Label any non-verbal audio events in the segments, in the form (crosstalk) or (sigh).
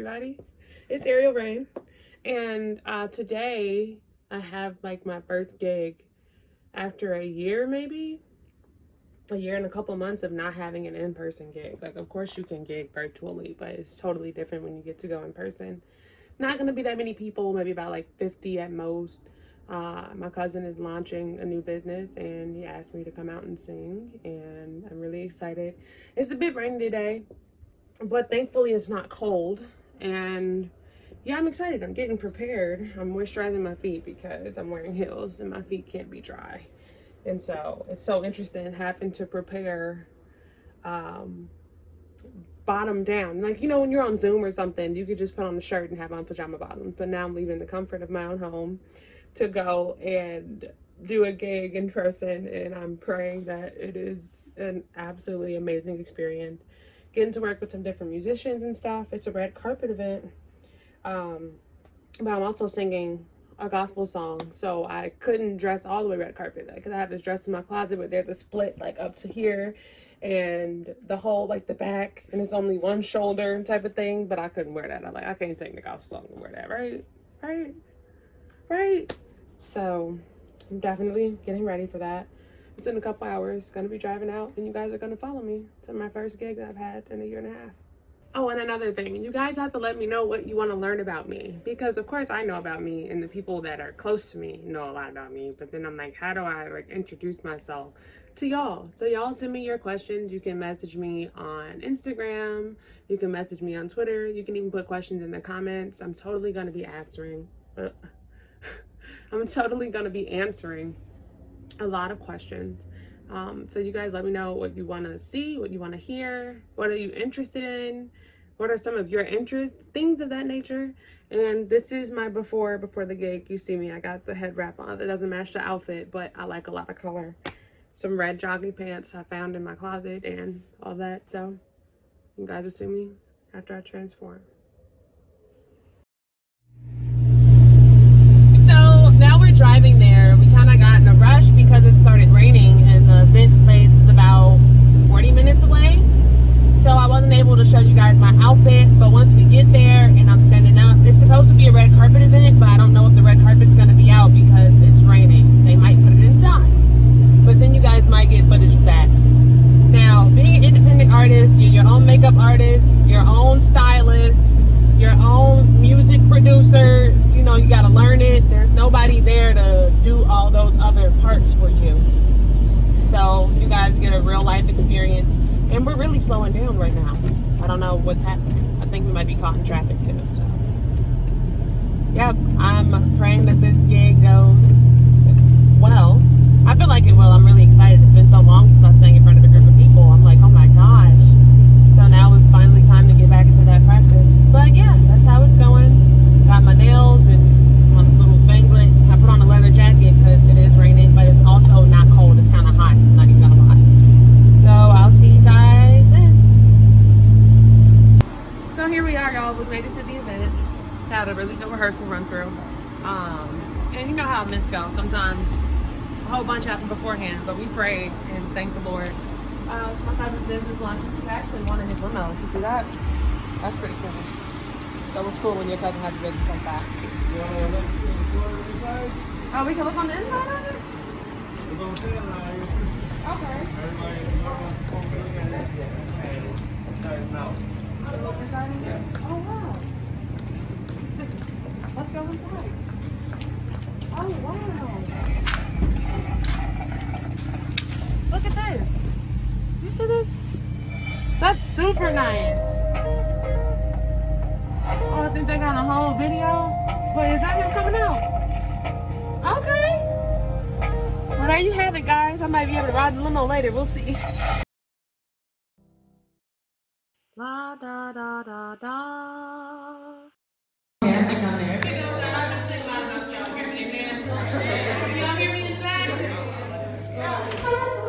Everybody. It's Ariel Rain, and uh, today I have like my first gig after a year, maybe a year and a couple months of not having an in person gig. Like, of course, you can gig virtually, but it's totally different when you get to go in person. Not gonna be that many people, maybe about like 50 at most. Uh, my cousin is launching a new business and he asked me to come out and sing, and I'm really excited. It's a bit rainy today, but thankfully it's not cold and yeah i'm excited. I'm getting prepared. I'm moisturizing my feet because i'm wearing heels and my feet can't be dry. And so it's so interesting having to prepare um bottom down. Like you know when you're on zoom or something you could just put on a shirt and have on pajama bottoms. But now i'm leaving the comfort of my own home to go and do a gig in person. And i'm praying that it is an absolutely amazing experience getting to work with some different musicians and stuff. It's a red carpet event. Um, but I'm also singing a gospel song, so I couldn't dress all the way red carpet because I have this dress in my closet, but there's a split like up to here and the whole like the back, and it's only one shoulder type of thing. But I couldn't wear that. I'm like, I can't sing the gospel song and wear that, right? Right? Right? So I'm definitely getting ready for that. It's in a couple hours. Gonna be driving out, and you guys are gonna follow me to my first gig that I've had in a year and a half. Oh, and another thing, you guys have to let me know what you want to learn about me because, of course, I know about me, and the people that are close to me know a lot about me. But then I'm like, how do I like introduce myself to y'all? So y'all send me your questions. You can message me on Instagram. You can message me on Twitter. You can even put questions in the comments. I'm totally gonna be answering. (laughs) I'm totally gonna be answering a lot of questions. Um, so you guys let me know what you want to see, what you want to hear, what are you interested in, what are some of your interests, things of that nature. And this is my before before the gig. You see me, I got the head wrap on. That doesn't match the outfit, but I like a lot of color. Some red jogging pants I found in my closet and all that. So you guys will see me after I transform. So now we're driving there. We kind of got in a rush because it started raining and the event space is about 40 minutes away. So I wasn't able to show you guys my outfit, but once we get there and I'm standing up, it's supposed to be a red carpet event, but I don't know if the red carpet's gonna be out because it's raining. They might put it inside, but then you guys might get footage of that. Now, being an independent artist, you're your own makeup artist, your own stylist, your own music producer, you know, you got to learn it. There's nobody there to do all those other parts for you. So you guys get a real life experience. And we're really slowing down right now. I don't know what's happening. I think we might be caught in traffic too. So, yep, I'm praying that this gig goes to ride the limo later. We'll see. La da da da da. Yeah,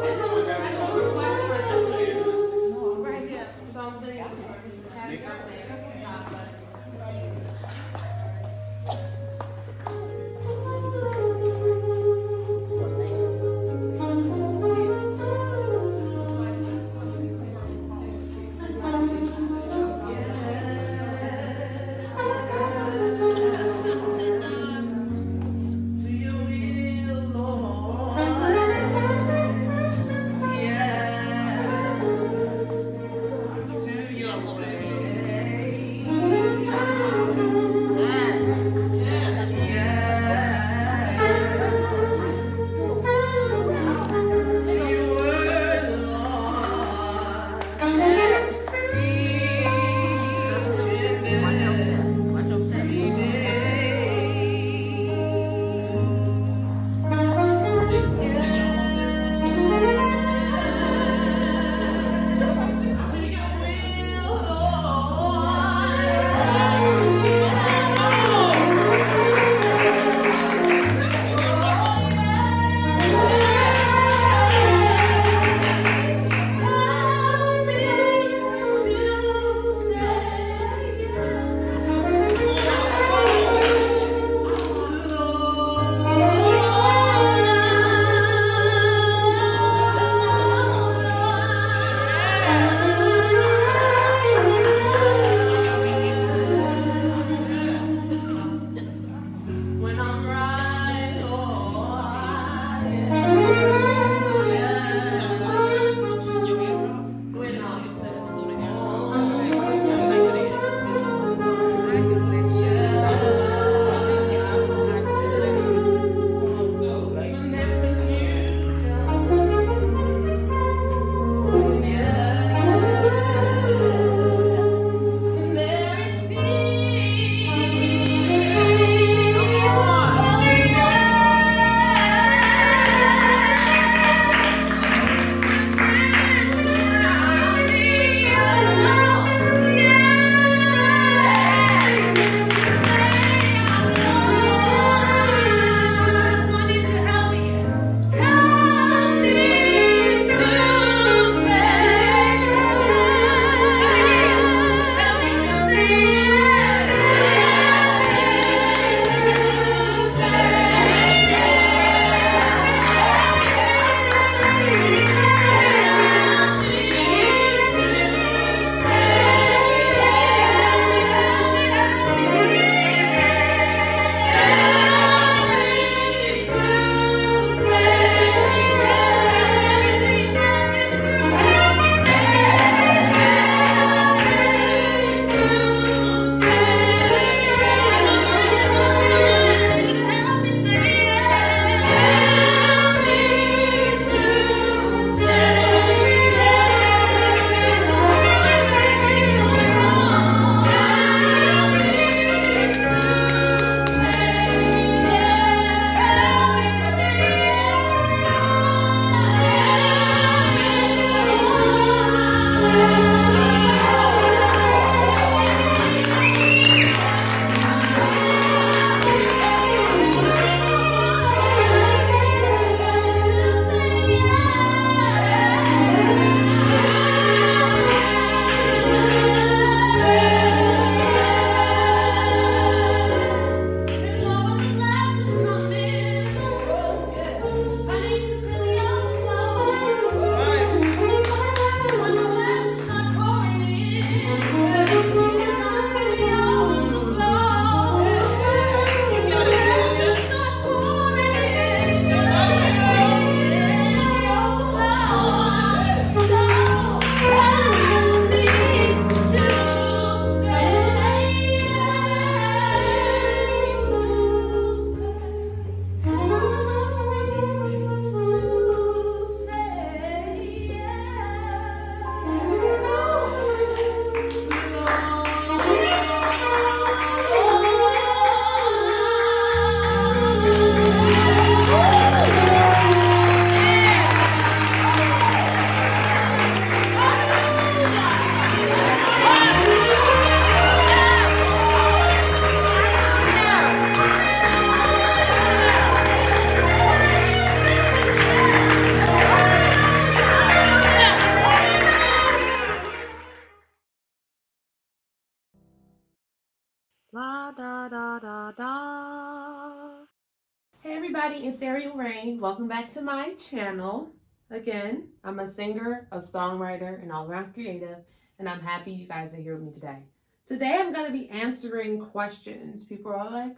Ariel Rain. Welcome back to my channel. Again, I'm a singer, a songwriter, and all-around creative, and I'm happy you guys are here with me today. Today I'm going to be answering questions. People are like,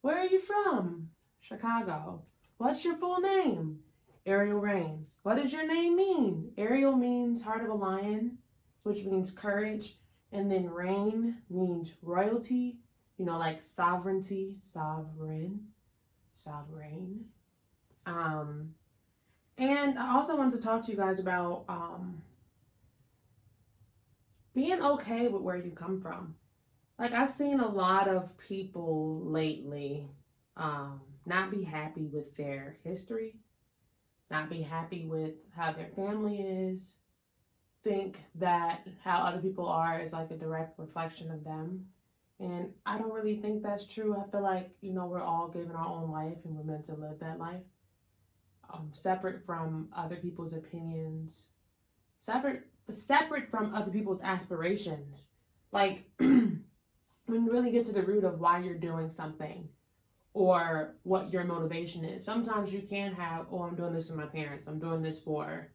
where are you from? Chicago. What's your full name? Ariel Rain. What does your name mean? Ariel means heart of a lion, which means courage, and then Rain means royalty, you know, like sovereignty, sovereign, sovereign. Um, and I also wanted to talk to you guys about um, being okay with where you come from. Like I've seen a lot of people lately um, not be happy with their history, not be happy with how their family is, think that how other people are is like a direct reflection of them and I don't really think that's true. I feel like, you know, we're all given our own life and we're meant to live that life. Um, separate from other people's opinions, separate separate from other people's aspirations. Like (clears throat) when you really get to the root of why you're doing something or what your motivation is. Sometimes you can have, oh, I'm doing this for my parents. I'm doing this for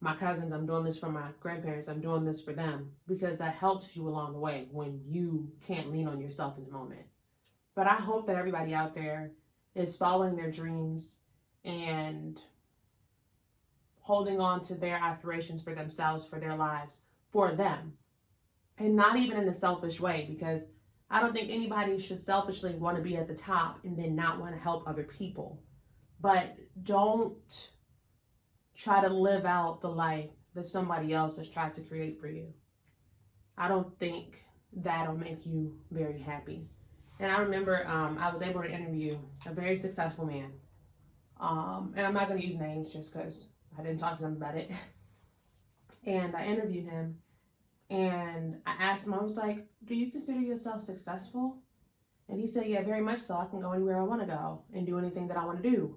my cousins, I'm doing this for my grandparents, I'm doing this for them because that helps you along the way when you can't lean on yourself in the moment. But I hope that everybody out there is following their dreams and holding on to their aspirations for themselves, for their lives, for them. And not even in a selfish way because I don't think anybody should selfishly want to be at the top and then not want to help other people. But don't try to live out the life that somebody else has tried to create for you. I don't think that'll make you very happy. And I remember um, I was able to interview a very successful man. Um, and I'm not going to use names just because I didn't talk to them about it. (laughs) and I interviewed him and I asked him, I was like, Do you consider yourself successful? And he said, Yeah, very much so. I can go anywhere I want to go and do anything that I want to do.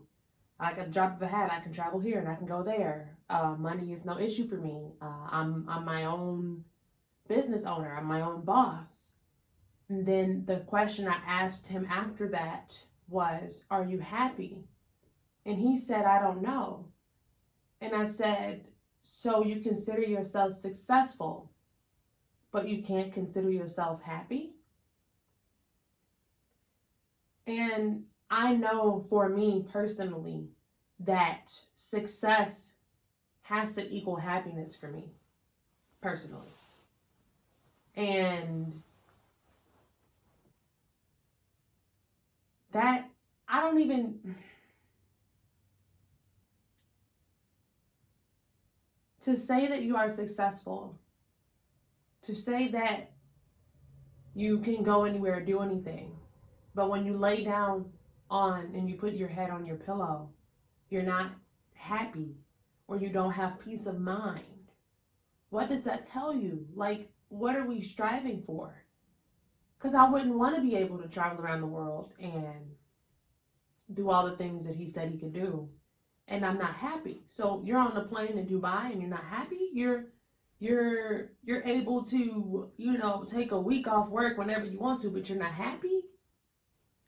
I got a drop of a hat. I can travel here and I can go there. Uh, money is no issue for me. Uh, I'm I'm my own business owner. I'm my own boss. And then the question I asked him after that was, "Are you happy?" And he said, "I don't know." And I said, "So you consider yourself successful, but you can't consider yourself happy?" And I know for me personally that success has to equal happiness for me personally. And that I don't even to say that you are successful, to say that you can go anywhere, do anything, but when you lay down on and you put your head on your pillow, you're not happy or you don't have peace of mind. What does that tell you? Like, what are we striving for? Because I wouldn't want to be able to travel around the world and do all the things that he said he could do. And I'm not happy. So you're on the plane in Dubai and you're not happy? You're you're you're able to, you know, take a week off work whenever you want to, but you're not happy?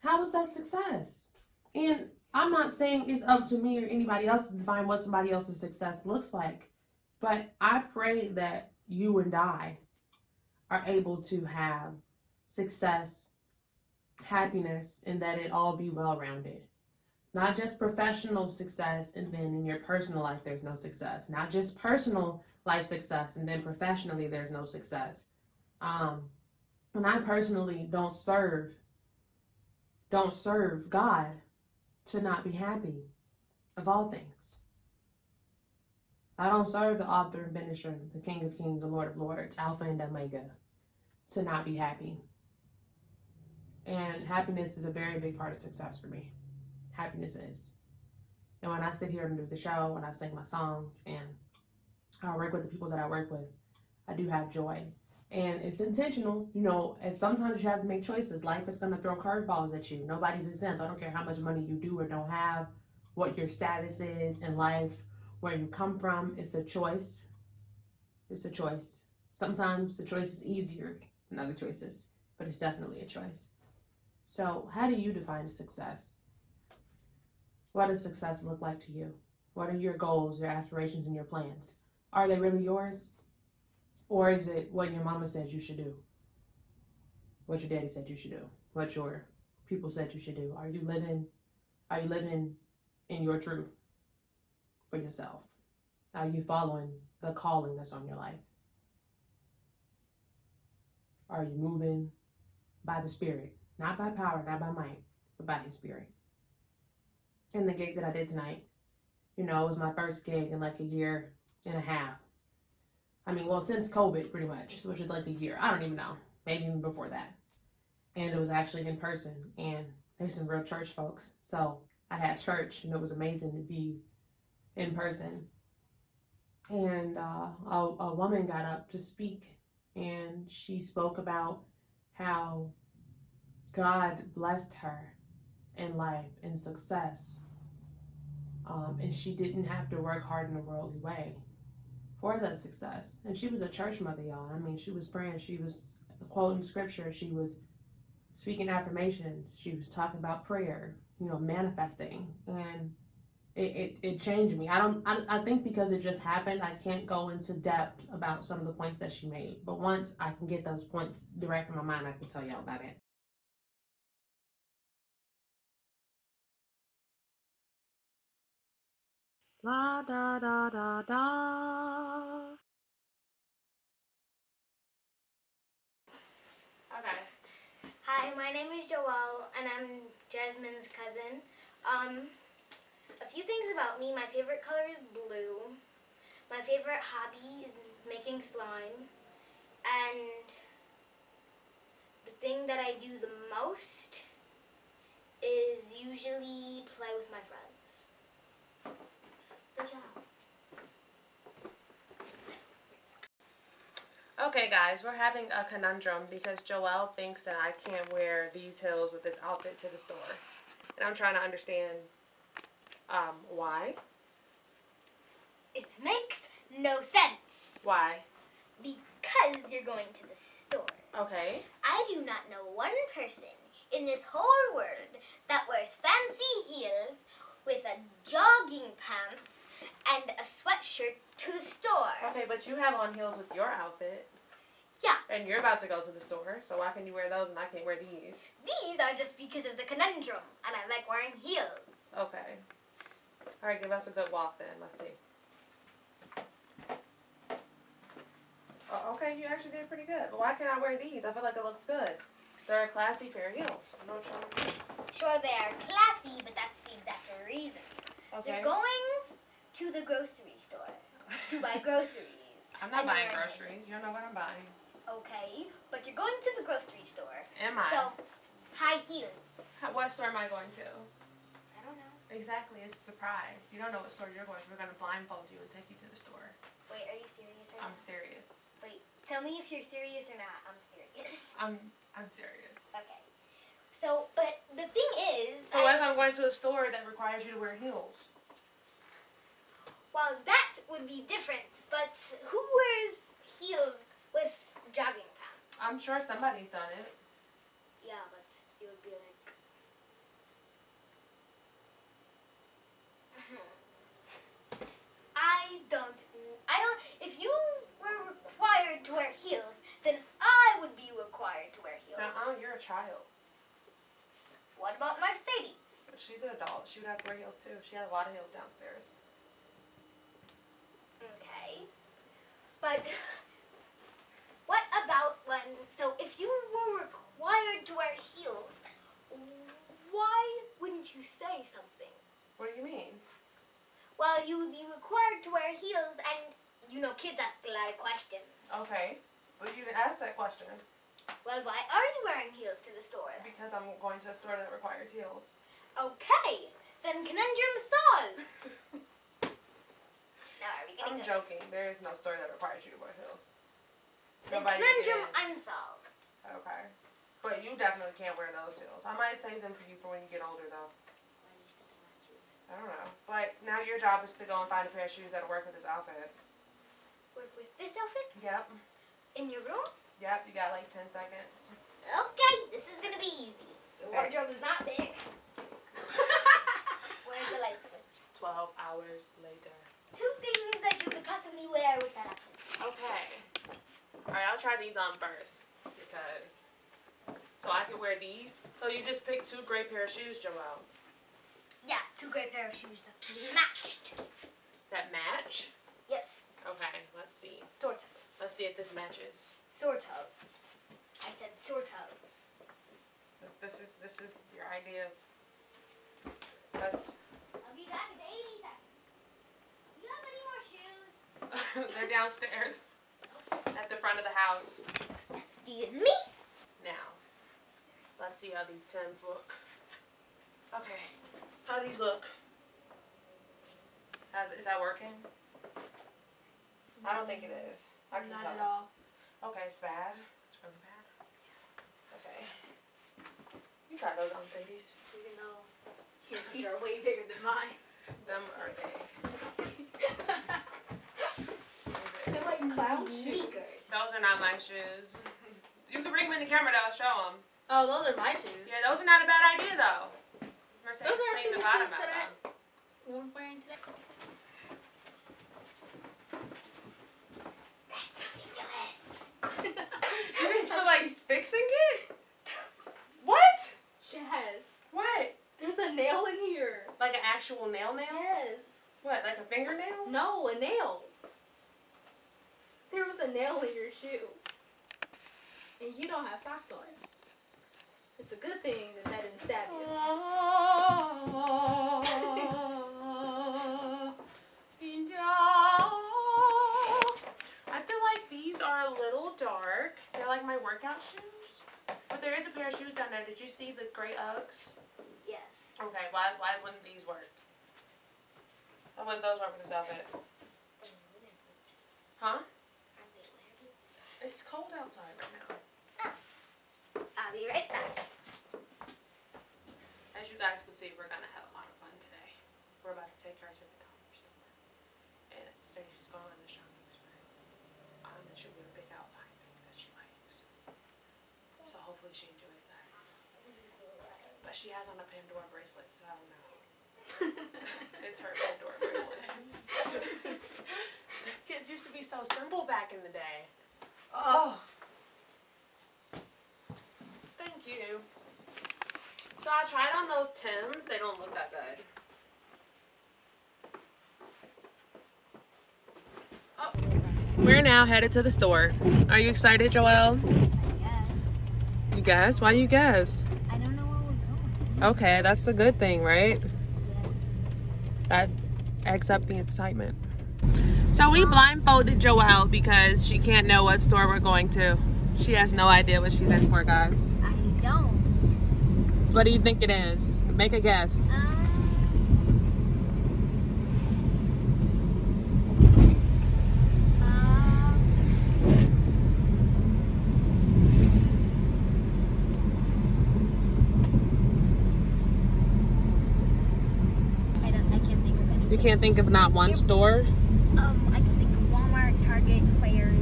How is that success? And I'm not saying it's up to me or anybody else to define what somebody else's success looks like, but I pray that you and I are able to have success, happiness, and that it all be well rounded. Not just professional success and then in your personal life there's no success. Not just personal life success and then professionally there's no success. Um, and I personally don't serve don't serve God to not be happy of all things. I don't serve the author and finisher, the King of Kings, the Lord of Lords, Alpha and Omega, to not be happy. And happiness is a very big part of success for me. Happiness is. And when I sit here and do the show, when I sing my songs, and I work with the people that I work with, I do have joy and it's intentional, you know, and sometimes you have to make choices. Life is going to throw curveballs at you. Nobody's exempt. I don't care how much money you do or don't have, what your status is in life, where you come from. It's a choice. It's a choice. Sometimes the choice is easier than other choices, but it's definitely a choice. So, how do you define success? What does success look like to you? What are your goals, your aspirations, and your plans? Are they really yours? Or is it what your mama said you should do? What your daddy said you should do? What your people said you should do? Are you living are you living in your truth for yourself? Are you following the calling that's on your life? Are you moving by the Spirit? Not by power, not by might, but by His Spirit. And the gig that I did tonight, you know, it was my first gig in like a year and a half. I mean, well, since COVID, pretty much, which is like a year. I don't even know. Maybe even before that. And it was actually in person. And there's some real church folks. So I had church, and it was amazing to be in person. And uh, a, a woman got up to speak, and she spoke about how God blessed her in life and success. Um, and she didn't have to work hard in a worldly way for that success. And she was a church mother, y'all. I mean, she was praying, she was quoting scripture, she was speaking affirmations, she was talking about prayer, you know, manifesting. And it, it, it changed me. I don't I, I think because it just happened, I can't go into depth about some of the points that she made. But once I can get those points direct in my mind, I can tell y'all about it. La da da da da. Okay. Hi, my name is Joelle, and I'm Jasmine's cousin. Um, a few things about me. My favorite color is blue. My favorite hobby is making slime. And the thing that I do the most is usually play with my friends. Good job. Okay, guys, we're having a conundrum because Joelle thinks that I can't wear these heels with this outfit to the store. And I'm trying to understand um, why. It makes no sense. Why? Because you're going to the store. Okay. I do not know one person in this whole world that wears fancy heels with a jogging pants and a sweatshirt to the store. Okay, but you have on heels with your outfit. Yeah. And you're about to go to the store, so why can you wear those and I can't wear these? These are just because of the conundrum, and I like wearing heels. Okay. All right, give us a good walk then. Let's see. Oh, okay, you actually did pretty good. But why can't I wear these? I feel like it looks good. They're a classy pair of heels. Know what you're trying to do. Sure, they are classy, but that's the exact reason. Okay. They're going to the grocery store to buy groceries. (laughs) I'm not and buying groceries. You don't know what I'm buying. Okay, but you're going to the grocery store. Am I? So, high heels. What store am I going to? I don't know. Exactly, it's a surprise. You don't know what store you're going to. We're going to blindfold you and take you to the store. Wait, are you serious right I'm now? serious. Wait, tell me if you're serious or not. I'm serious. (laughs) I'm I'm serious. Okay. So, but the thing is, So what if I'm going to a store that requires you to wear heels? Well, that would be different. But who wears heels with jogging pants? I'm sure somebody's done it. Yeah, but it would be like. I don't. I don't. If you were required to wear heels, then I would be required to wear heels. Uh-uh, you're a child. What about Mercedes? She's an adult. She would have to wear heels too. She had a lot of heels downstairs. Okay. But what about when? So if you were required to wear heels, why wouldn't you say something? What do you mean? Well, you would be required to wear heels, and you know kids ask a lot of questions. Okay. Well, you didn't ask that question Well, why are you wearing heels to the store? because I'm going to a store that requires heels. Okay, then conundrum solved. (laughs) now are we I'm gonna (laughs) go? joking. There is no story that requires you to wear heels. Then Nobody conundrum did. unsolved. Okay. But you definitely can't wear those heels. I might save them for you for when you get older though. Why are you stepping on shoes? I don't know. But now your job is to go and find a pair of shoes that'll work with this outfit. With, with this outfit Yep. in your room? Yep, you got like 10 seconds. Okay, this is gonna be easy. The wardrobe is not big. (laughs) Where's the light switch? 12 hours later. Two things that you could possibly wear with that outfit. Okay. Alright, I'll try these on first. Because. So I can wear these. So you just picked two great pair of shoes, Joelle. Yeah, two great pair of shoes that matched. That match? Yes, Okay, let's see. sort of. Let's see if this matches. Sort of. I said sort of. This, this is this is your idea of that's I'll be back in 80 seconds. You have any more shoes? (laughs) they're downstairs at the front of the house. Excuse me? Now, let's see how these Tims look. Okay, how these look? How's, is that working? I don't think it is. I can Not tell. at all. Okay, it's bad. It's really bad. Okay. You try those on Mercedes. Even though your feet are way bigger than mine. Them are big. (laughs) They're like clown shoes. Those are not my shoes. You can bring them in the camera though. Show them. Oh, those are my shoes. Yeah, those are not a bad idea though. Mercedes Those are actually the the bottom shoes out that of them. I'm wearing today. That's ridiculous. (laughs) You didn't feel like fixing it? What? Jazz, What? there's a nail in here. Like an actual nail nail? Yes. What? Like a fingernail? No, a nail. There was a nail in your shoe. And you don't have socks on. It's a good thing that that didn't stab you. (laughs) I feel like these are a little dark. They're like my workout shoes. But there is a pair of shoes down there. Did you see the gray Uggs? Yes. Okay, why why wouldn't these work? Why wouldn't those work with this outfit? Huh? It's cold outside right now. I'll be right back. As you guys can see, we're gonna have a lot of fun today. We're about to take her to the dollar store. And say she's going on the shopping spree. Um, and she'll be able to pick out five things that she likes. So hopefully she enjoys that. But she has on a Pandora bracelet, so I don't know. (laughs) It's her Pandora bracelet. (laughs) Kids used to be so simple back in the day. Oh. Thank you. So I tried on those Tims. They don't look that good. Oh. We're now headed to the store. Are you excited, Joelle? Yes. You guess? Why you guess? I don't know where we're going. Okay, that's a good thing, right? That eggs up the excitement. So we blindfolded Joelle because she can't know what store we're going to. She has no idea what she's in for, guys. I don't. What do you think it is? Make a guess. Um, um, I don't. I can't think of any. You can't think of not one store? Um, I can think of Walmart, Target, Claire's.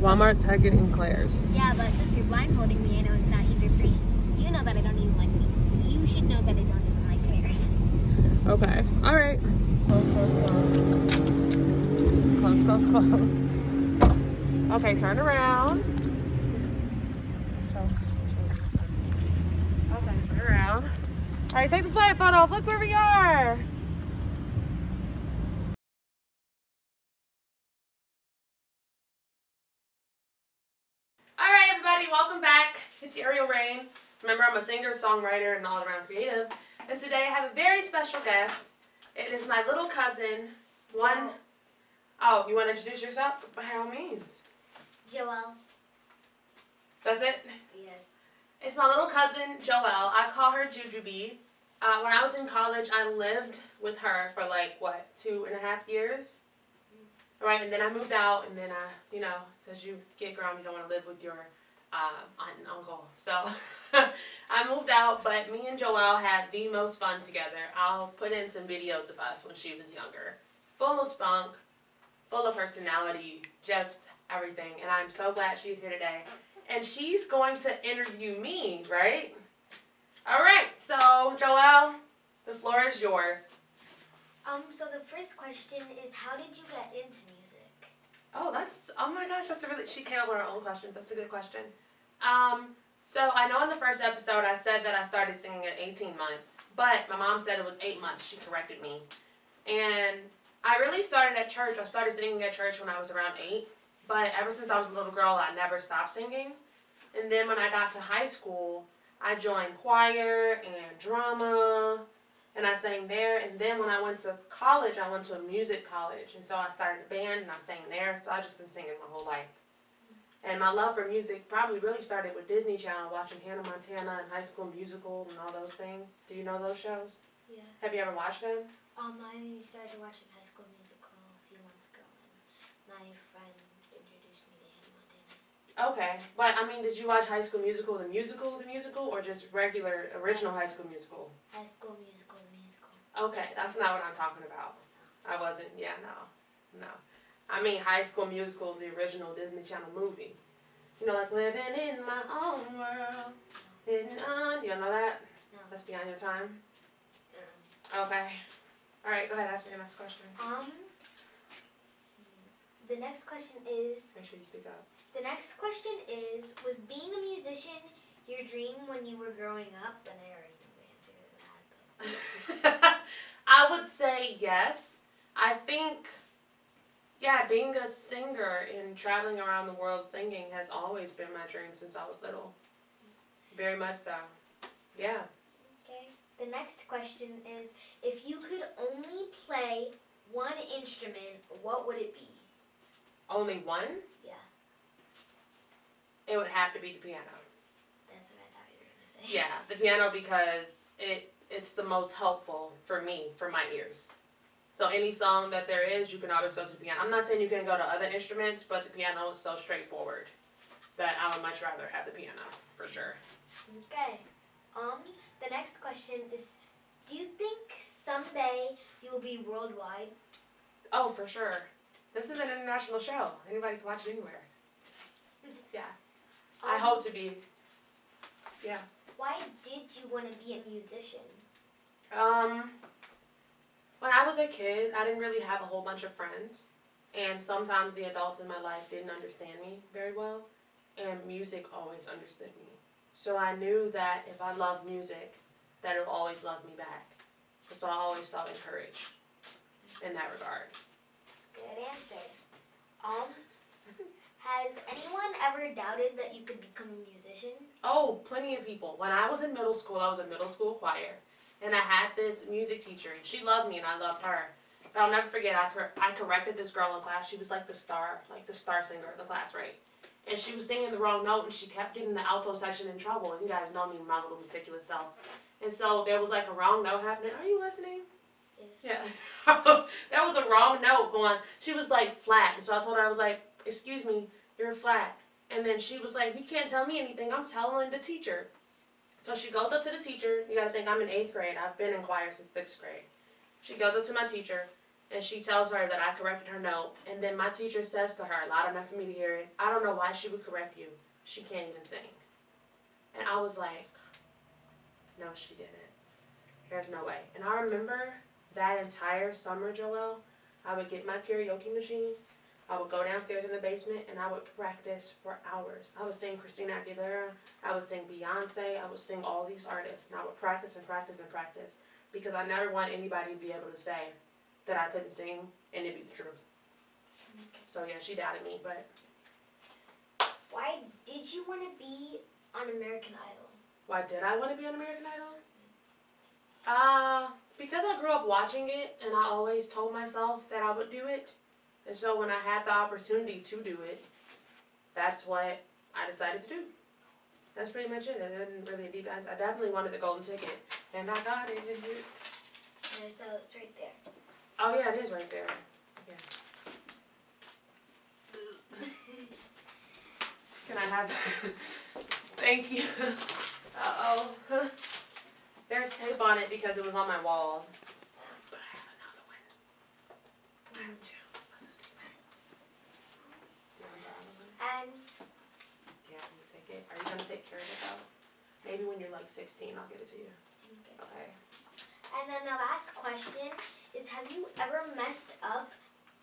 Walmart, Target, and Claire's. Yeah, but since you're blindfolding me, I know it's not either three. You know that I don't even like me. You should know that I don't even like Claire's. Okay. All right. Close, close, close. Close, close, close. Okay, turn around. Okay, turn around. All right, take the blindfold off. Look where we are. It's Ariel Rain. Remember, I'm a singer, songwriter, and all around creative. And today I have a very special guest. It is my little cousin, one oh you want to introduce yourself? By all means. Joelle. That's it? Yes. It's my little cousin, Joelle. I call her Jujubee. Uh, when I was in college, I lived with her for like, what, two and a half years? All right, and then I moved out, and then I, you know, because you get grown, you don't want to live with your uh, aunt and uncle. So (laughs) I moved out, but me and Joelle had the most fun together. I'll put in some videos of us when she was younger. Full of spunk, full of personality, just everything. And I'm so glad she's here today. And she's going to interview me, right? All right, so Joelle, the floor is yours. Um, so the first question is how did you get into music? Oh, that's oh my gosh, that's a really she up with her own questions. That's a good question. Um, so I know in the first episode I said that I started singing at 18 months, but my mom said it was eight months. She corrected me, and I really started at church. I started singing at church when I was around eight, but ever since I was a little girl, I never stopped singing. And then when I got to high school, I joined choir and drama, and I sang there. And then when I went to college, I went to a music college, and so I started a band and I sang there. So I've just been singing my whole life. And my love for music probably really started with Disney Channel, watching Hannah Montana and High School Musical and all those things. Do you know those shows? Yeah. Have you ever watched them? Um, I started watching High School Musical a few months ago, and my friend introduced me to Hannah Montana. Okay, but I mean, did you watch High School Musical, the musical, the musical, or just regular original High School Musical? High School Musical, the musical. Okay, that's not what I'm talking about. I wasn't. Yeah, no, no. I mean, High School Musical, the original Disney Channel movie. You know, like living in my own world. Didn't I? You know that? No. That's beyond your time. Um, Okay. All right, go ahead. Ask me your next question. Um, the next question is Make sure you speak up. The next question is was being a musician your dream when you were growing up? And I already know the answer to that. But (laughs) I would say yes. I think, yeah, being a singer and traveling around the world singing has always been my dream since I was little. Very much so. Yeah. okay. The next question is if you could only play one instrument, what would it be? Only one? Yeah. It would have to be the piano. That's what I thought you were gonna say. Yeah, the piano because it it's the most helpful for me, for my ears. So any song that there is, you can always go to the piano. I'm not saying you can go to other instruments, but the piano is so straightforward that I would much rather have the piano for sure. Okay. Um, the next question is do you think someday you will be worldwide? Oh, for sure. This is an international show. Anybody can watch it anywhere. I Um, hope to be. Yeah. Why did you want to be a musician? Um, when I was a kid, I didn't really have a whole bunch of friends, and sometimes the adults in my life didn't understand me very well, and music always understood me. So I knew that if I loved music, that it would always love me back. So I always felt encouraged in that regard. Good answer. Um, has anyone ever doubted that you could become a musician? Oh, plenty of people. When I was in middle school, I was in middle school choir, and I had this music teacher, and she loved me, and I loved her. But I'll never forget, I, cor- I corrected this girl in class. She was like the star, like the star singer of the class, right? And she was singing the wrong note, and she kept getting the alto section in trouble. And you guys know me, my little meticulous self. And so there was like a wrong note happening. Are you listening? Yes. Yeah. (laughs) that was a wrong note going. She was like flat. And so I told her, I was like, excuse me, you're flat. And then she was like, you can't tell me anything. I'm telling the teacher. So she goes up to the teacher. You gotta think I'm in eighth grade. I've been in choir since sixth grade. She goes up to my teacher and she tells her that I corrected her note. And then my teacher says to her, loud enough for me to hear it, I don't know why she would correct you. She can't even sing. And I was like, no, she didn't. There's no way. And I remember that entire summer, Joelle, I would get my karaoke machine. I would go downstairs in the basement and I would practice for hours. I would sing Christina Aguilera. I would sing Beyonce. I would sing all these artists. And I would practice and practice and practice because I never want anybody to be able to say that I couldn't sing and it be the truth. So yeah, she doubted me, but Why did you want to be on American Idol? Why did I want to be on American Idol? Uh, because I grew up watching it and I always told myself that I would do it. And so when I had the opportunity to do it, that's what I decided to do. That's pretty much it. I didn't really deep I definitely wanted the golden ticket. And I got it. Uh, so it's right there. Oh yeah, it is right there. Yeah. (laughs) Can I have Thank you. Uh-oh. (laughs) There's tape on it because it was on my wall. But I have another one. I have two. What's a secret? You want the other one? And Yeah, I'm gonna take Are you gonna take care of it though? Maybe when you're like 16, I'll give it to you. Okay. Okay. And then the last question is Have you ever messed up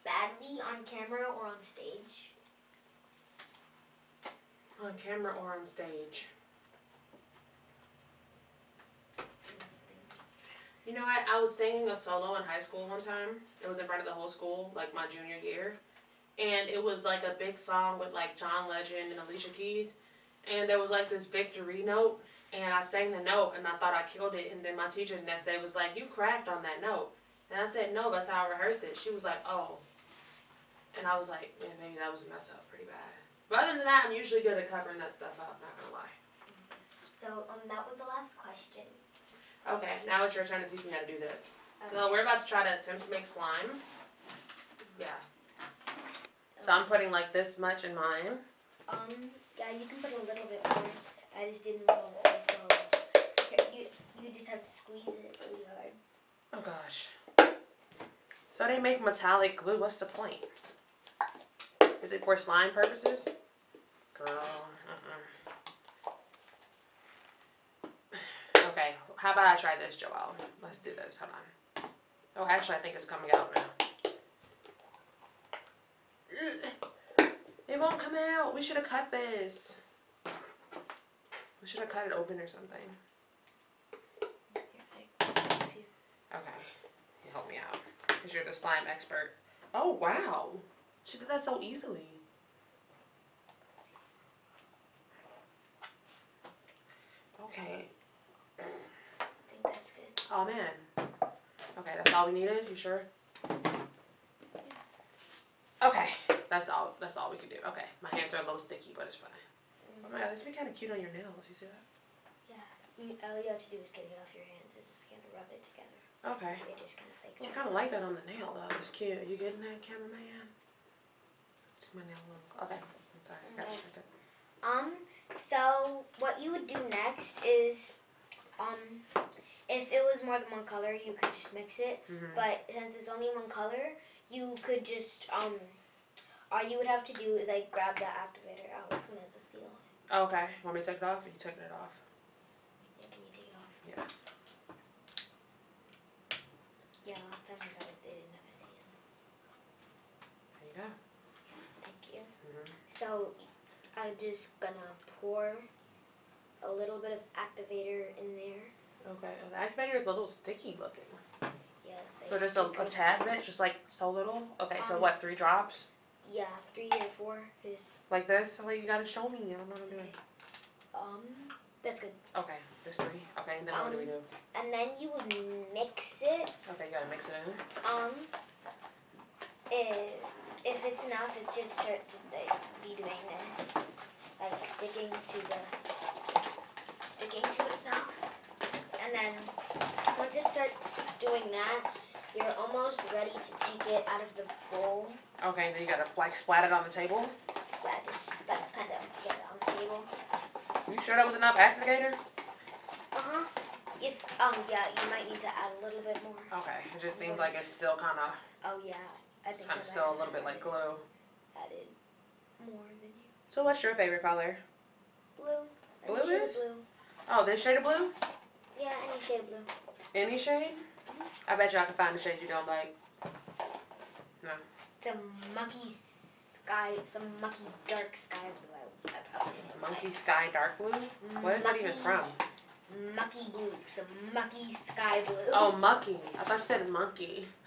badly on camera or on stage? On camera or on stage. You know what? I was singing a solo in high school one time. It was in front of the whole school, like my junior year. And it was like a big song with like John Legend and Alicia Keys. And there was like this victory note. And I sang the note and I thought I killed it. And then my teacher the next day was like, You cracked on that note. And I said, No, that's how I rehearsed it. She was like, Oh. And I was like, Yeah, maybe that was a mess up pretty bad. But other than that, I'm usually good at covering that stuff up, not gonna lie. So um, that was the last question. Okay, now it's your turn to teach me how to do this. So we're about to try to attempt to make slime. Yeah. So I'm putting like this much in mine. Um, yeah, you can put a little bit more. I just didn't know what was going Here, you, you just have to squeeze it really hard. Oh gosh. So they make metallic glue. What's the point? Is it for slime purposes? Girl, uh-uh. (sighs) Okay, how about I try this, Joelle? Let's do this. Hold on. Oh, actually, I think it's coming out now. Ugh. (clears throat) It won't come out. We should have cut this. We should have cut it open or something. Okay, you help me out. Because you're the slime expert. Oh, wow. She did that so easily. Okay. I think that's good. Oh, man. Okay, that's all we needed? You sure? Okay, that's all. That's all we can do. Okay, my hands are a little sticky, but it's fine. Oh my god, this would be kind of cute on your nails. You see that? Yeah. all you have to do is get it off your hands. It's just kind of rub it together. Okay. It just kind of flakes. I kind of like that on the nail though. It's cute. Are you getting that, cameraman? It's my nail look. Okay, I'm sorry. I got Okay. distracted. Um, so what you would do next is, um, if it was more than one color, you could just mix it. Mhm. But since it's only one color, you could just, um, all you would have to do is like grab the activator out. This one has a seal. Okay, want me to take it off? You taking it off? Yeah, can you take it off? Yeah. Yeah, last time I got it, they didn't have a seal. There you go. Thank you. Mhm. So I'm just gonna pour a little bit of activator in there. Okay, well, the activator is a little sticky looking. Yes. So just a, a tad bit, just like so little. Okay, so Um, what? Three drops? Yeah, three or four, cause Like this? Wait, you gotta show me. I don't know what I'm doing. um, that's good. Okay, there's three. Okay, and then what do we do? And then you would mix it. Okay, you gotta mix it in. Um, if, if it's enough, it should start to like be doing this, like sticking to the sticking to itself. And then once it starts doing that, you're almost ready to take it out of the bowl. Okay, then you gotta like splat it on the table. Yeah, just like kind of get it on the table. You sure that was enough activator? Uh huh. If um yeah, you might need to add a little bit more. Okay, it just seems like it's still kind of, Oh yeah, I it's think kind of still a little bit like glue. added more than you. So what's your favorite color? Blue. Blue is? Blue. Oh, this shade of blue? Yeah, any shade of blue. Any shade? I bet you I can find a shade you don't like. It's a mucky sky, some mucky dark sky blue. I, I probably. Monkey sky dark blue? What is that even from? Mucky blue. Some mucky sky blue. Oh, mucky. I thought you said monkey. (laughs)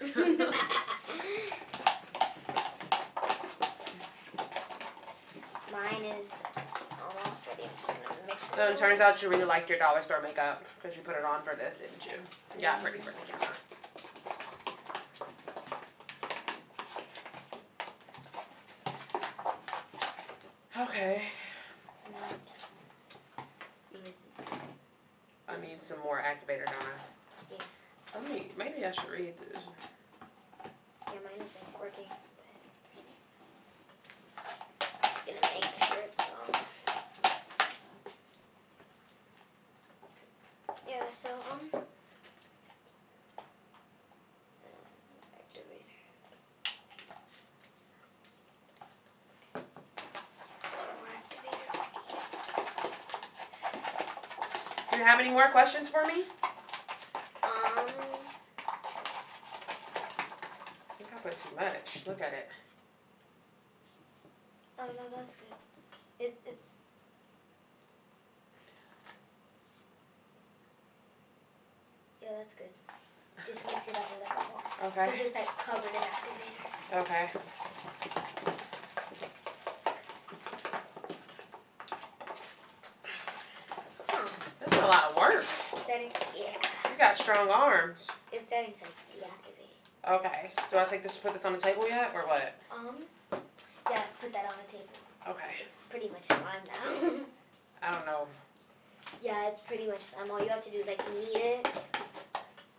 Mine is almost ready. I'm just gonna mix it. So it turns out you really liked your dollar store makeup because you put it on for this, didn't you? Yeah, pretty for Okay. I need some more activator, don't I? Yeah. Let me, maybe I should read this. Yeah, mine isn't working. but- Gonna make sure it's on. Yeah, so um. Activator. More activator. you have any more questions for me? Um, I think I put too much. Look at it. oh no, that's good. It's it's. Yeah, that's good. Just mix it up a little more. Okay. Because it's like covered in activator. Okay. This is a lot of work. It's starting, yeah, You got strong arms. it's starting to deactivate. Okay. Do I take this put this on the table yet or what? Um, yeah, put that on the table. Okay. Pretty much slime now. (laughs) I don't know. yeah, it's pretty much slime. All you have to do is like knead it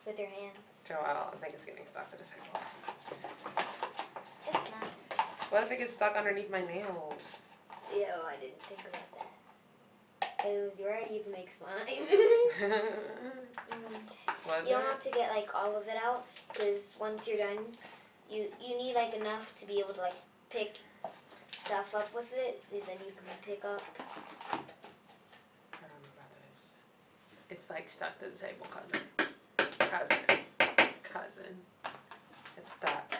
with your hands. Joelle, I think it's getting stuck to the table. It's not. What if it gets stuck underneath my nails? Ew, I didn't think about that. It was ready to make slime. (laughs) (laughs) Mm. Was You don't it? have to get like all of it out because once you're done, you you need like enough to be able to like pick stuff up with it, so then you can pick up. I don't know about this. It's like stuck to the table, cousin. Cousin. Cousin. It's stuck.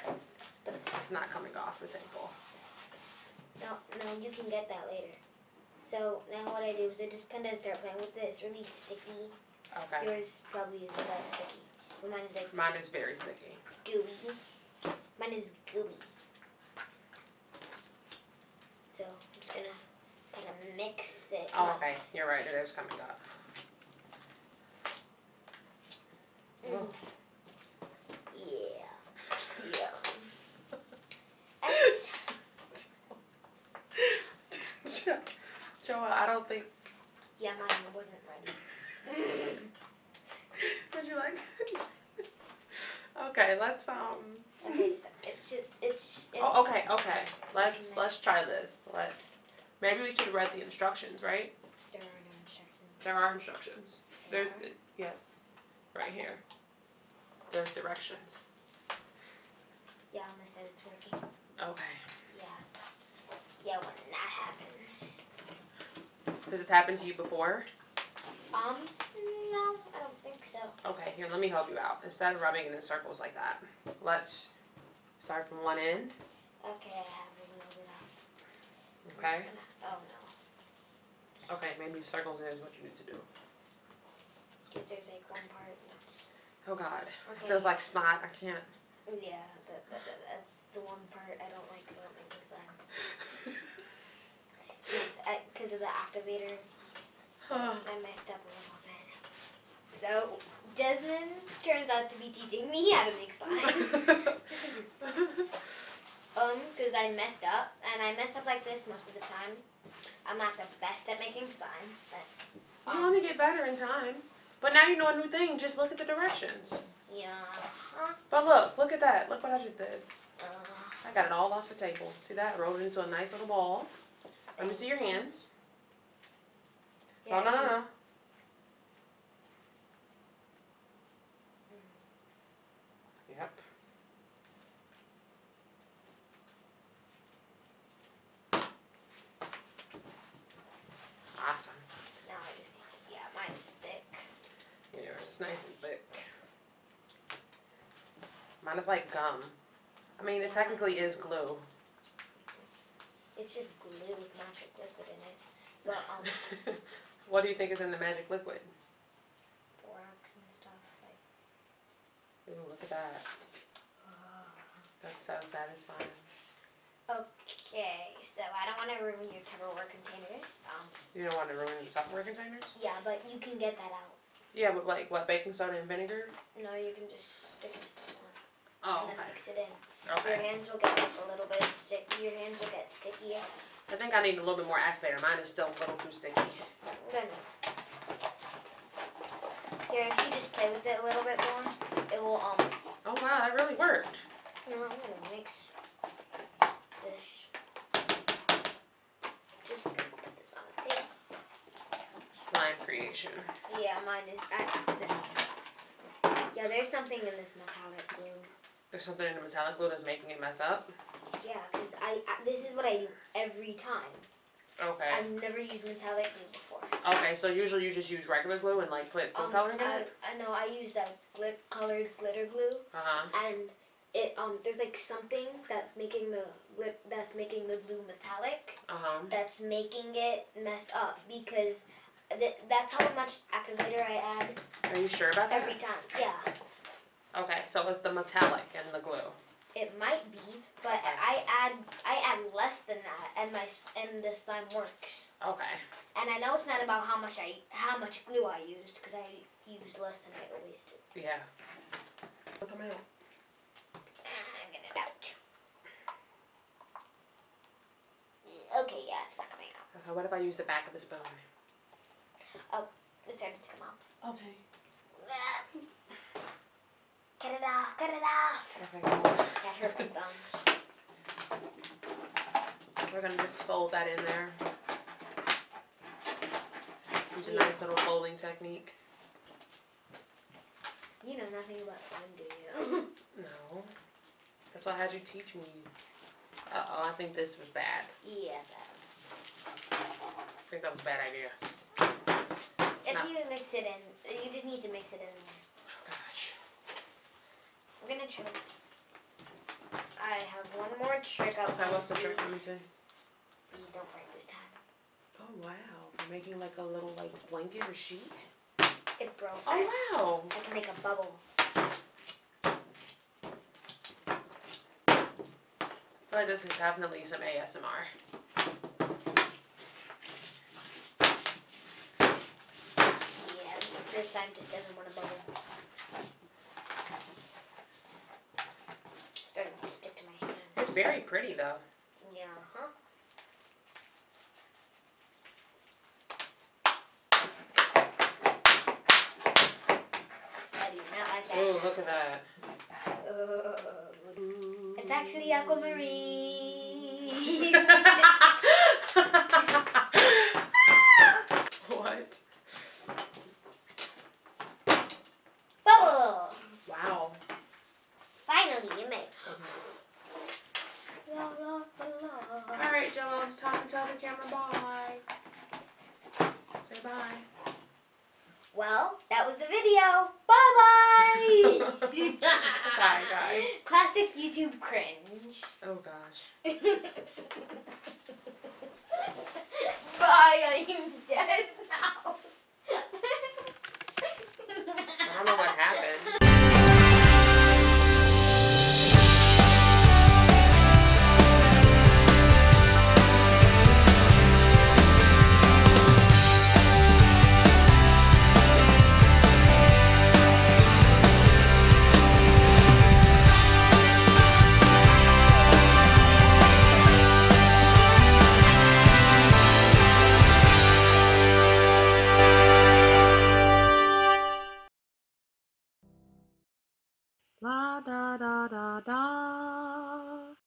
But It's not coming off the table. no, no, you can get that later. So now what I do is I just kind of start playing with it. It's really sticky. Okay. Yours probably isn't that sticky, but mine is like Mine is very sticky. gooey. Mine is gooey. So I'm just gonna kind of mix it. Oh, okay. You're right. It is coming up. Mm. Yeah. (laughs) Yeah. (laughs) Joel, I don't think. yeah, mine wasn't ready. (laughs) Would you like? (laughs) okay. Let's um. Okay, so it's just it's. it's Oh, okay. Okay. Let's let's try this. Let's. Maybe we should have read the instructions, right? There are no instructions. There are instructions. There's There are? yes, right here. There's directions. Yeah, unless it's working. Okay. Yeah. Yeah, when that happens. Has this happened to you before? Um, no, I don't think so. Okay, here, let me help you out. Instead of rubbing it in circles like that, let's start from one end. Okay, I have a little bit of. so Okay. gonna- oh no. Okay, maybe circles is what you need to do. There's like one part. Oh God, it feels like snot. I can't. Yeah, that, that, that, that's the one part I don't like about making slime. Because of the activator, I messed up a little bit. So, Desmond turns out to be teaching me how to make slime. (laughs) um, because I messed up, and I mess up like this most of the time. I'm not the best at making slime, but you only get better in time. But now you know a new thing. Just look at the directions. yeah. Huh? But look, look at that. Look what I just did. Uh, I got it all off the table. See that? I rolled it into a nice little ball. Let me see your hands. Yeah, No, no, no, no. Yep. Awesome. Now I just need to, yeah, mine is thick. Yours is nice and thick. Mine is like gum. I mean, it technically is glue. It's just glue with magic liquid in it. But, um, (laughs) what do you think is in the magic liquid? borax and stuff, like, Ooh, look at that. That's so satisfying. Okay, so I don't want to ruin your Tupperware containers. Um, You don't want to ruin the Tupperware containers? yeah, but you can get that out. Yeah, but like what, baking soda and vinegar? No, you can just stick it to this one Oh, and then mix it in. Your hands will get a little bit stick. Your hands will get sticky. I think I need a little bit more activator. Mine is still a little too sticky. Then here, if you just play with it a little bit more, it will um. Oh wow, that really worked. You know, I'm gonna mix this. Just put this on the table. Slime creation. Yeah, mine is. I, yeah, there's something in this metallic glue. There's something in the metallic glue that's making it mess up. Yeah, because I, I this is what I do every time. Okay. I've never used metallic glue before. Okay, so usually you just use regular glue and like put food Um, coloring in I, it? I know I used that glit- colored glitter glue, Uh huh. and it um there's like something that making the glit that's making the glue metallic. Uh huh. That's making it mess up because th- that's how much activator I add Are you sure about that? every time. Yeah, Okay, so it's the metallic and the glue. It might be, but Okay. I add I add less than that, and my s- and the slime works. Okay. And I know it's not about how much I how much glue I used because I used less than I always do. Yeah. Come out. Get it out. Okay, yeah, it's not coming out. Okay, what if I use the back of the spoon? Oh, it started to come out. Okay. Cut it off, cut it off. Okay, cool. That hurt my thumbs. We're gonna just fold that in there. Use a nice little folding technique. You know nothing about slime, do you? (laughs) No. That's why I had you teach me. Uh oh, I think this was bad. yeah. That. I think that was a bad idea. If No. you mix it in, you just need to mix it in. I'm gonna try. I have one more trick up. My what's the trick? Let me see. Please don't break this time. Oh wow. You're making like a little like blanket or sheet? It broke. Oh wow. I can make a bubble. Like this is definitely some ASMR. Yeah, this time just doesn't want to bubble. Starting to stick to my hand. It's very pretty though. Yeah, huh? I do not like. Oh, look at that. Uh, it's actually aquamarine. (laughs) what?